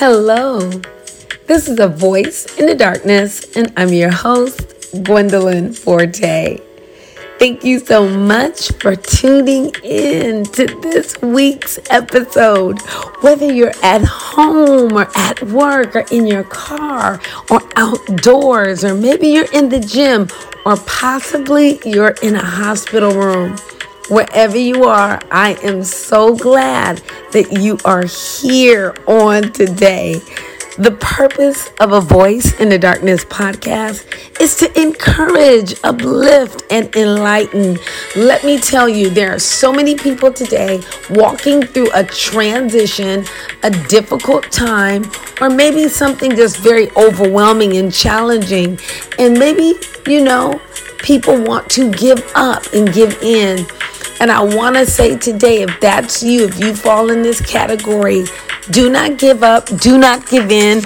Hello, this is A Voice in the Darkness, and I'm your host, Gwendolyn Forte. Thank you so much for tuning in to this week's episode. Whether you're at home or at work or in your car or outdoors, or maybe you're in the gym or possibly you're in a hospital room. Wherever you are, I am so glad that you are here on today. The purpose of a Voice in the Darkness podcast is to encourage, uplift, and enlighten. Let me tell you, there are so many people today walking through a transition, a difficult time, or maybe something just very overwhelming and challenging. And maybe, you know, people want to give up and give in. And I want to say today, if that's you, if you fall in this category, do not give up, do not give in,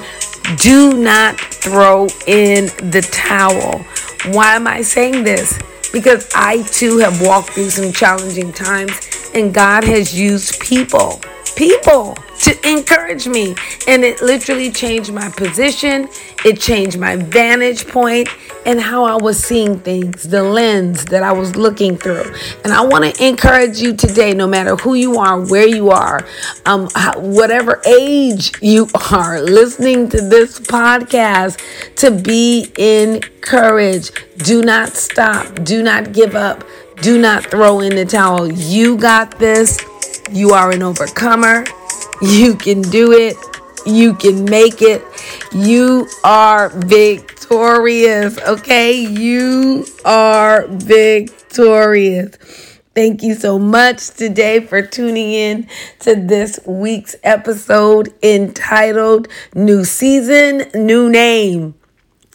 do not throw in the towel. Why am I saying this? Because I too have walked through some challenging times, and God has used people, people to encourage me. And it literally changed my position, it changed my vantage point, and how I was seeing things, the lens that I was looking through. And I want to encourage you today, no matter who you are, where you are, um, whatever age you are, listening to this podcast, to be encouraged. Do not stop. Do not give up. Do not throw in the towel. You got this. You are an overcomer. You can do it. You can make it. You are victorious. Okay. You are victorious. Thank you so much today for tuning in to this week's episode entitled New Season, New Name.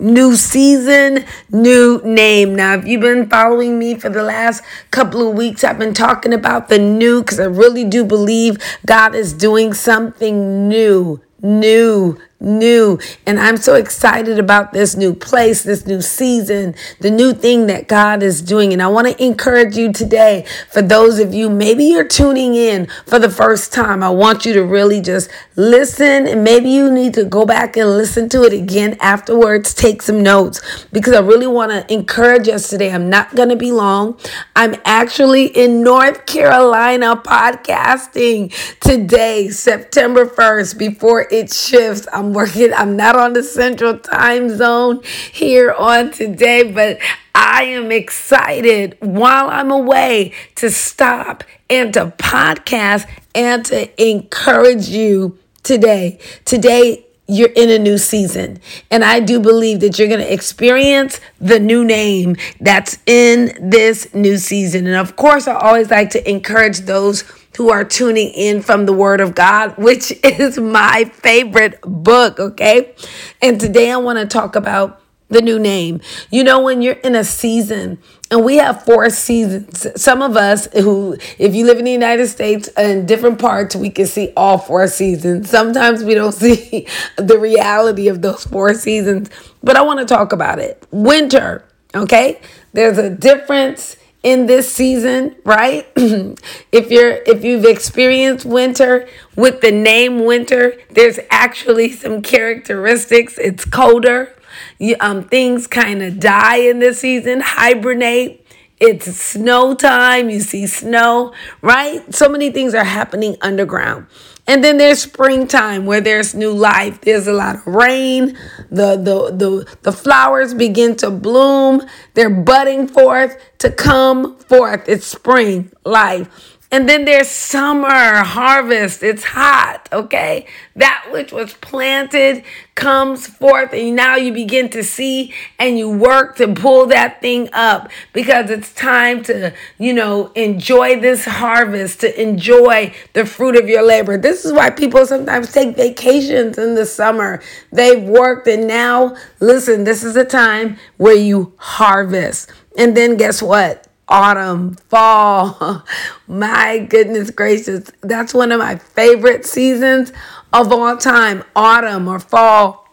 New season, new name. Now, if you've been following me for the last couple of weeks, I've been talking about the new because I really do believe God is doing something new, new, new. And I'm so excited about this new place, this new season, the new thing that God is doing. And I want to encourage you today, for those of you, maybe you're tuning in for the first time, I want you to really just listen. And maybe you need to go back and listen to it again afterwards, take some notes, because I really want to encourage us today. I'm not going to be long. I'm actually in North Carolina podcasting today, September 1st, before it shifts. I'm I'm working, I'm not on the central time zone here on today, but I am excited while I'm away to stop and to podcast and to encourage you today. Today, you're in a new season. And I do believe that you're going to experience the new name that's in this new season. And of course, I always like to encourage those who are tuning in from the Word of God, which is my favorite book, okay? And today I want to talk about the new name. You know, when you're in a season, and we have four seasons. Some of us who, if you live in the United States in different parts, we can see all four seasons. Sometimes we don't see the reality of those four seasons, but I want to talk about it. Winter, okay? There's a difference in this season, right? if you're if you've experienced winter with the name winter, there's actually some characteristics. It's colder. You, um, things kind of die in this season, hibernate. It's snow time. You see snow, right? So many things are happening underground. And then there's springtime where there's new life. There's a lot of rain. The, the, the, the flowers begin to bloom. They're budding forth to come forth. It's spring life. And then there's summer harvest. It's hot, okay? That which was planted comes forth, and now you begin to see and you work to pull that thing up because it's time to, you know, enjoy this harvest, to enjoy the fruit of your labor. This is why people sometimes take vacations in the summer. They've worked, and now, listen, this is a time where you harvest. And then guess what? Autumn, fall. my goodness gracious. That's one of my favorite seasons of all time autumn or fall.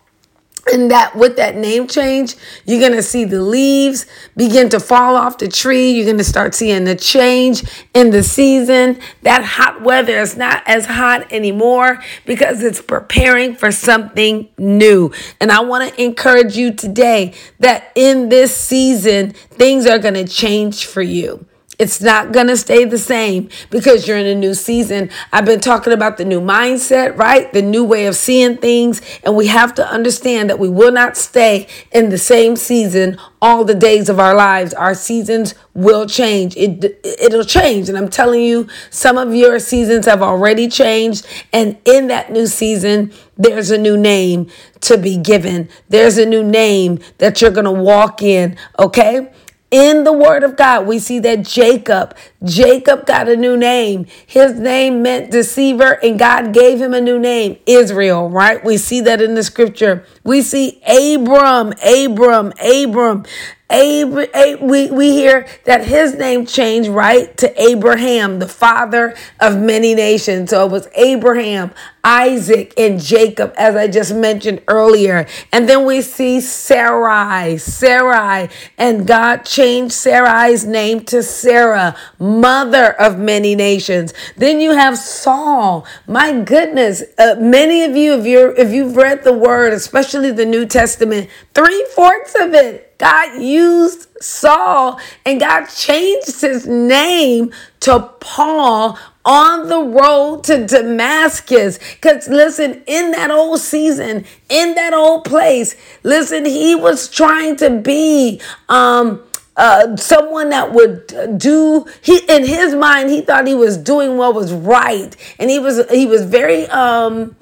And that with that name change, you're going to see the leaves begin to fall off the tree. You're going to start seeing the change in the season. That hot weather is not as hot anymore because it's preparing for something new. And I want to encourage you today that in this season, things are going to change for you. It's not going to stay the same because you're in a new season. I've been talking about the new mindset, right? The new way of seeing things. And we have to understand that we will not stay in the same season all the days of our lives. Our seasons will change. It, it'll change. And I'm telling you, some of your seasons have already changed. And in that new season, there's a new name to be given. There's a new name that you're going to walk in. Okay in the word of God, we see that Jacob, Jacob got a new name. His name meant deceiver, and God gave him a new name, Israel, right? We see that in the scripture. We see Abram, Abram, Abram. Ab- we, we hear that his name changed, right, to Abraham, the father of many nations. So it was Abraham, Isaac, and Jacob, as I just mentioned earlier. And then we see Sarai, Sarai, and God changed Sarai's name to Sarah, mother of many nations. Then you have Saul. My goodness, uh, many of you, if you're if you've read the Word, especially the New Testament, three fourths of it God used Saul and God changed his name to Paul on the road to Damascus. Because listen, in that old season, in that old place, listen, he was trying to be um uh, someone that would do he in his mind he thought he was doing what was right. And he was he was very um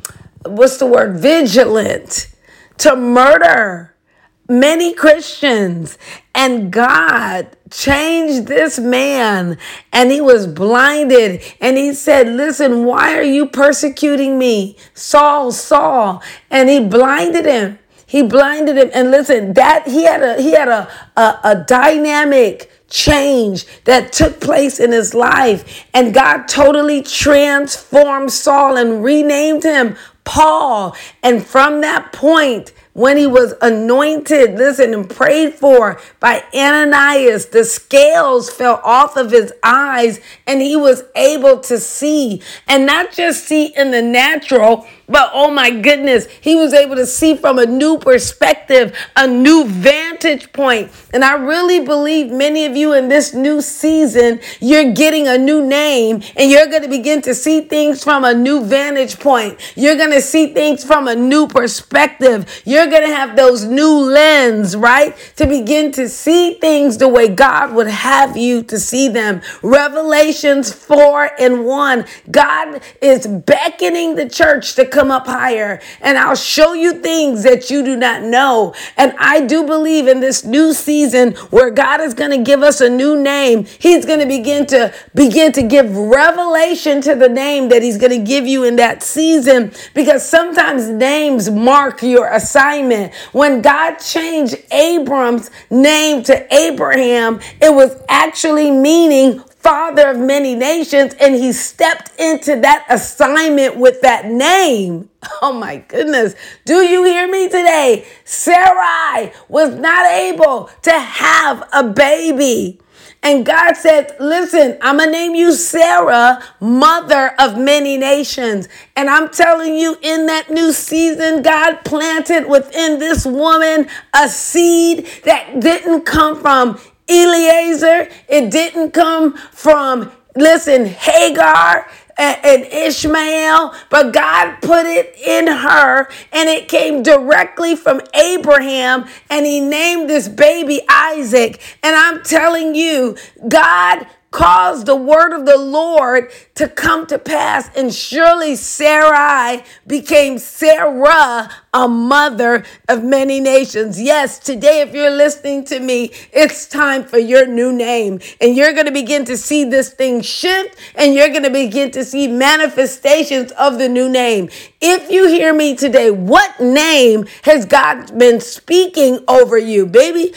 what's the word? Vigilant to murder many Christians. And God changed this man and he was blinded. And he said, Listen, why are you persecuting me? Saul, Saul. And he blinded him. He blinded him. And listen, that he had a he had a, a, a dynamic change that took place in his life. And God totally transformed Saul and renamed him Paul. And from that point, when he was anointed, listen, and prayed for by Ananias, the scales fell off of his eyes and he was able to see. And not just see in the natural, but oh my goodness, he was able to see from a new perspective, a new vantage point. And I really believe many of you in this new season, you're getting a new name and you're going to begin to see things from a new vantage point. You're going to see things from a new perspective. You're going to have those new lens, right? To begin to see things the way God would have you to see them. Revelations 4 and 1. God is beckoning the church to come up higher and I'll show you things that you do not know. And I do believe in this new season where God is going to give us a new name. He's going to begin to begin to give revelation to the name that he's going to give you in that season because sometimes names mark your assignment. When God changed Abram's name to Abraham, it was actually meaning father of many nations, and he stepped into that assignment with that name. Oh my goodness. Do you hear me today? Sarai was not able to have a baby. And God said, Listen, I'm going to name you Sarah, mother of many nations. And I'm telling you, in that new season, God planted within this woman a seed that didn't come from Eliezer. It didn't come from, listen, Hagar and Ishmael, but God put it in her and it came directly from Abraham and he named this baby Isaac. And I'm telling you, God caused the word of the Lord to come to pass. And surely Sarai became Sarah, a mother of many nations. Yes, today, if you're listening to me, it's time for your new name. And you're going to begin to see this thing shift and you're going to begin to see manifestations of the new name. If you hear me today, what name has God been speaking over you, baby?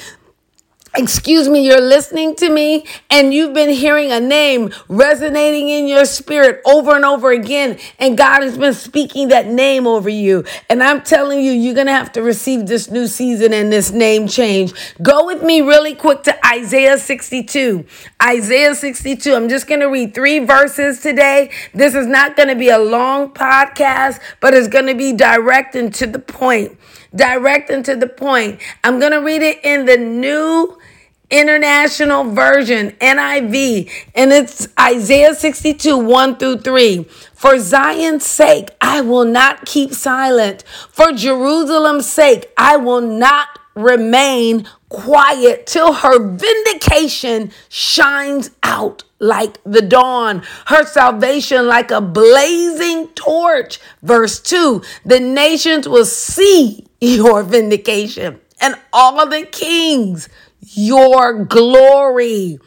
Excuse me, you're listening to me and you've been hearing a name resonating in your spirit over and over again, and God has been speaking that name over you. And I'm telling you, you're going to have to receive this new season and this name change. Go with me really quick to Isaiah 62. Isaiah 62. I'm just going to read three verses today. This is not going to be a long podcast, but it's going to be direct and to the point. Direct and to the point. I'm going to read it in the new International Version, NIV, and it's Isaiah 62, 1 through 3. For Zion's sake, I will not keep silent. For Jerusalem's sake, I will not remain quiet till her vindication shines out like the dawn, her salvation like a blazing torch. Verse 2 The nations will see your vindication, and all the kings your glory,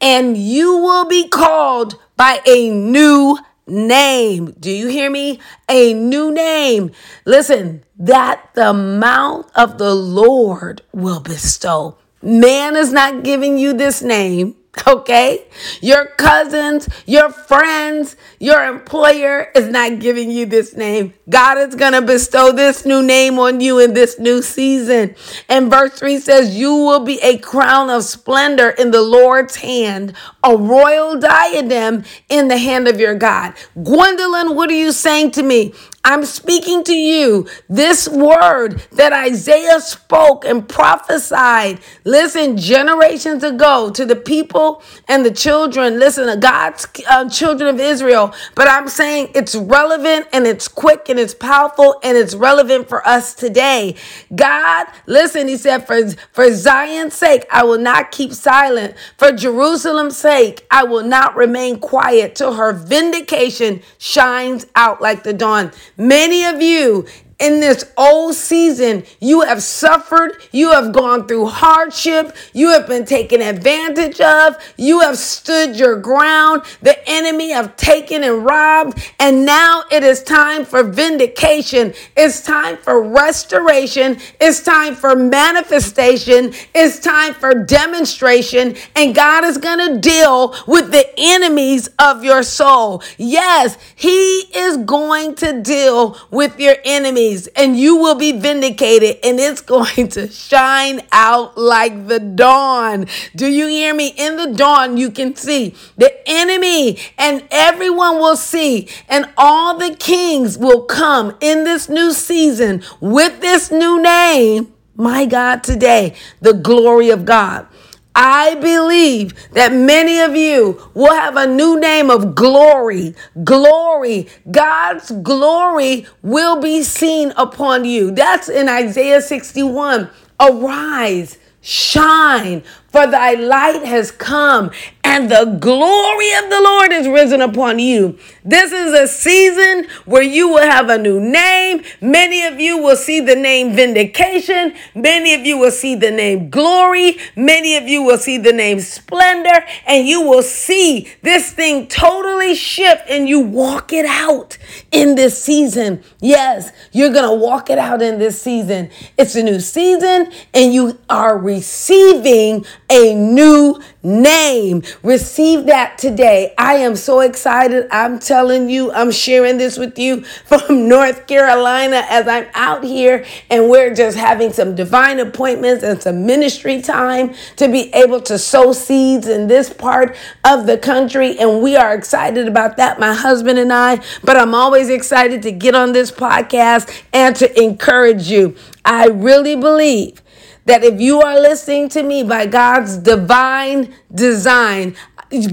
and you will be called by a new name. Do you hear me? A new name. Listen, that the mouth of the Lord will bestow. Man is not giving you this name. Okay? Your cousins, your friends, your employer is not giving you this name. God is going to bestow this new name on you in this new season. And verse 3 says, You will be a crown of splendor in the Lord's hand, a royal diadem in the hand of your God. Gwendolyn, what are you saying to me? I'm speaking to you this word that Isaiah spoke and prophesied. Listen, generations ago to the people and the children, listen, to God's uh, children of Israel. But I'm saying it's relevant and it's quick and it's powerful and it's relevant for us today. God, listen, he said, for, for Zion's sake, I will not keep silent. For Jerusalem's sake, I will not remain quiet till her vindication shines out like the dawn. Many of you in this old season, you have suffered, you have gone through hardship, you have been taken advantage of, you have stood your ground, the enemy have taken and robbed, and now it is time for vindication. It's time for restoration, it's time for manifestation, it's time for demonstration, and God is going to deal with the enemies of your soul. Yes, He is going to deal with your and you will be vindicated and it's going to shine out like the dawn. Do you hear me? In the dawn, you can see the enemy and everyone will see and all the kings will come in this new season with this new name. My God, today, the glory of God. I believe that many of you will have a new name of glory. Glory. God's glory will be seen upon you. That's in Isaiah 61. Arise, shine, for thy light has come, and the glory of the Lord is risen upon you. This is a season where you will have a new name. Many of you will see the name vindication. Many of you will see the name glory. Many of you will see the name splendor, and you will see this thing totally shift and you walk it out in this season. Yes, you're going to walk it out in this season. It's a new season, and you are receiving a new name. Receive that today. I am so excited. I'm telling you, I'm sharing this with you from North Carolina as I'm out here and we're just having some divine appointments and some ministry time to be able to sow seeds in this part of the country. And we are excited about that, my husband and I. But I'm always excited to get on this podcast and to encourage you. I really believe that if you are listening to me by God's divine design,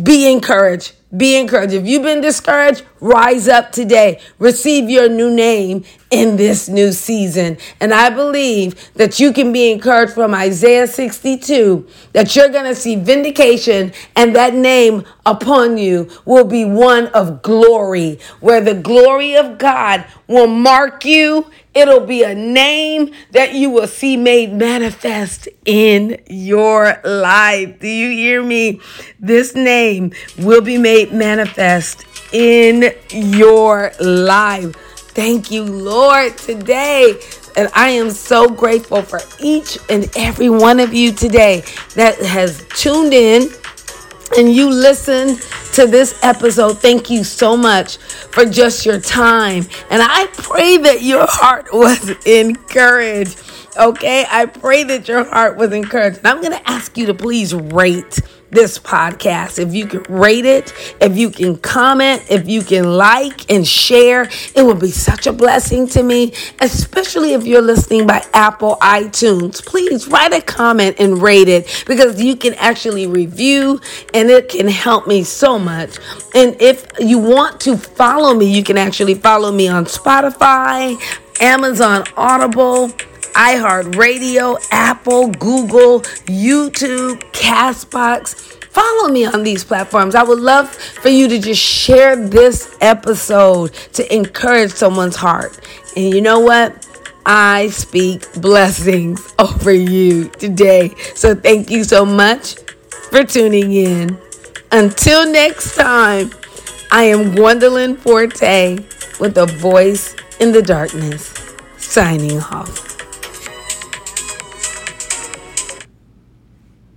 be encouraged. Be encouraged. If you've been discouraged, rise up today. Receive your new name in this new season. And I believe that you can be encouraged from Isaiah 62 that you're going to see vindication and that name upon you will be one of glory, where the glory of God will mark you It'll be a name that you will see made manifest in your life. Do you hear me? This name will be made manifest in your life. Thank you, Lord, today. And I am so grateful for each and every one of you today that has tuned in and you listen to this episode. Thank you so much for just your time. And I pray that your heart was encouraged. Okay, I pray that your heart was encouraged. And I'm going to ask you to please rate this podcast. If you can rate it, if you can comment, if you can like and share, it would be such a blessing to me, especially if you're listening by Apple iTunes. Please write a comment and rate it because you can actually review and it can help me so much. And if you want to follow me, you can actually follow me on Spotify, Amazon Audible iHeartRadio, Apple, Google, YouTube, Castbox. Follow me on these platforms. I would love for you to just share this episode to encourage someone's heart. And you know what? I speak blessings over you today. So thank you so much for tuning in. Until next time, I am Gwendolyn Forte with a voice in the darkness, signing off.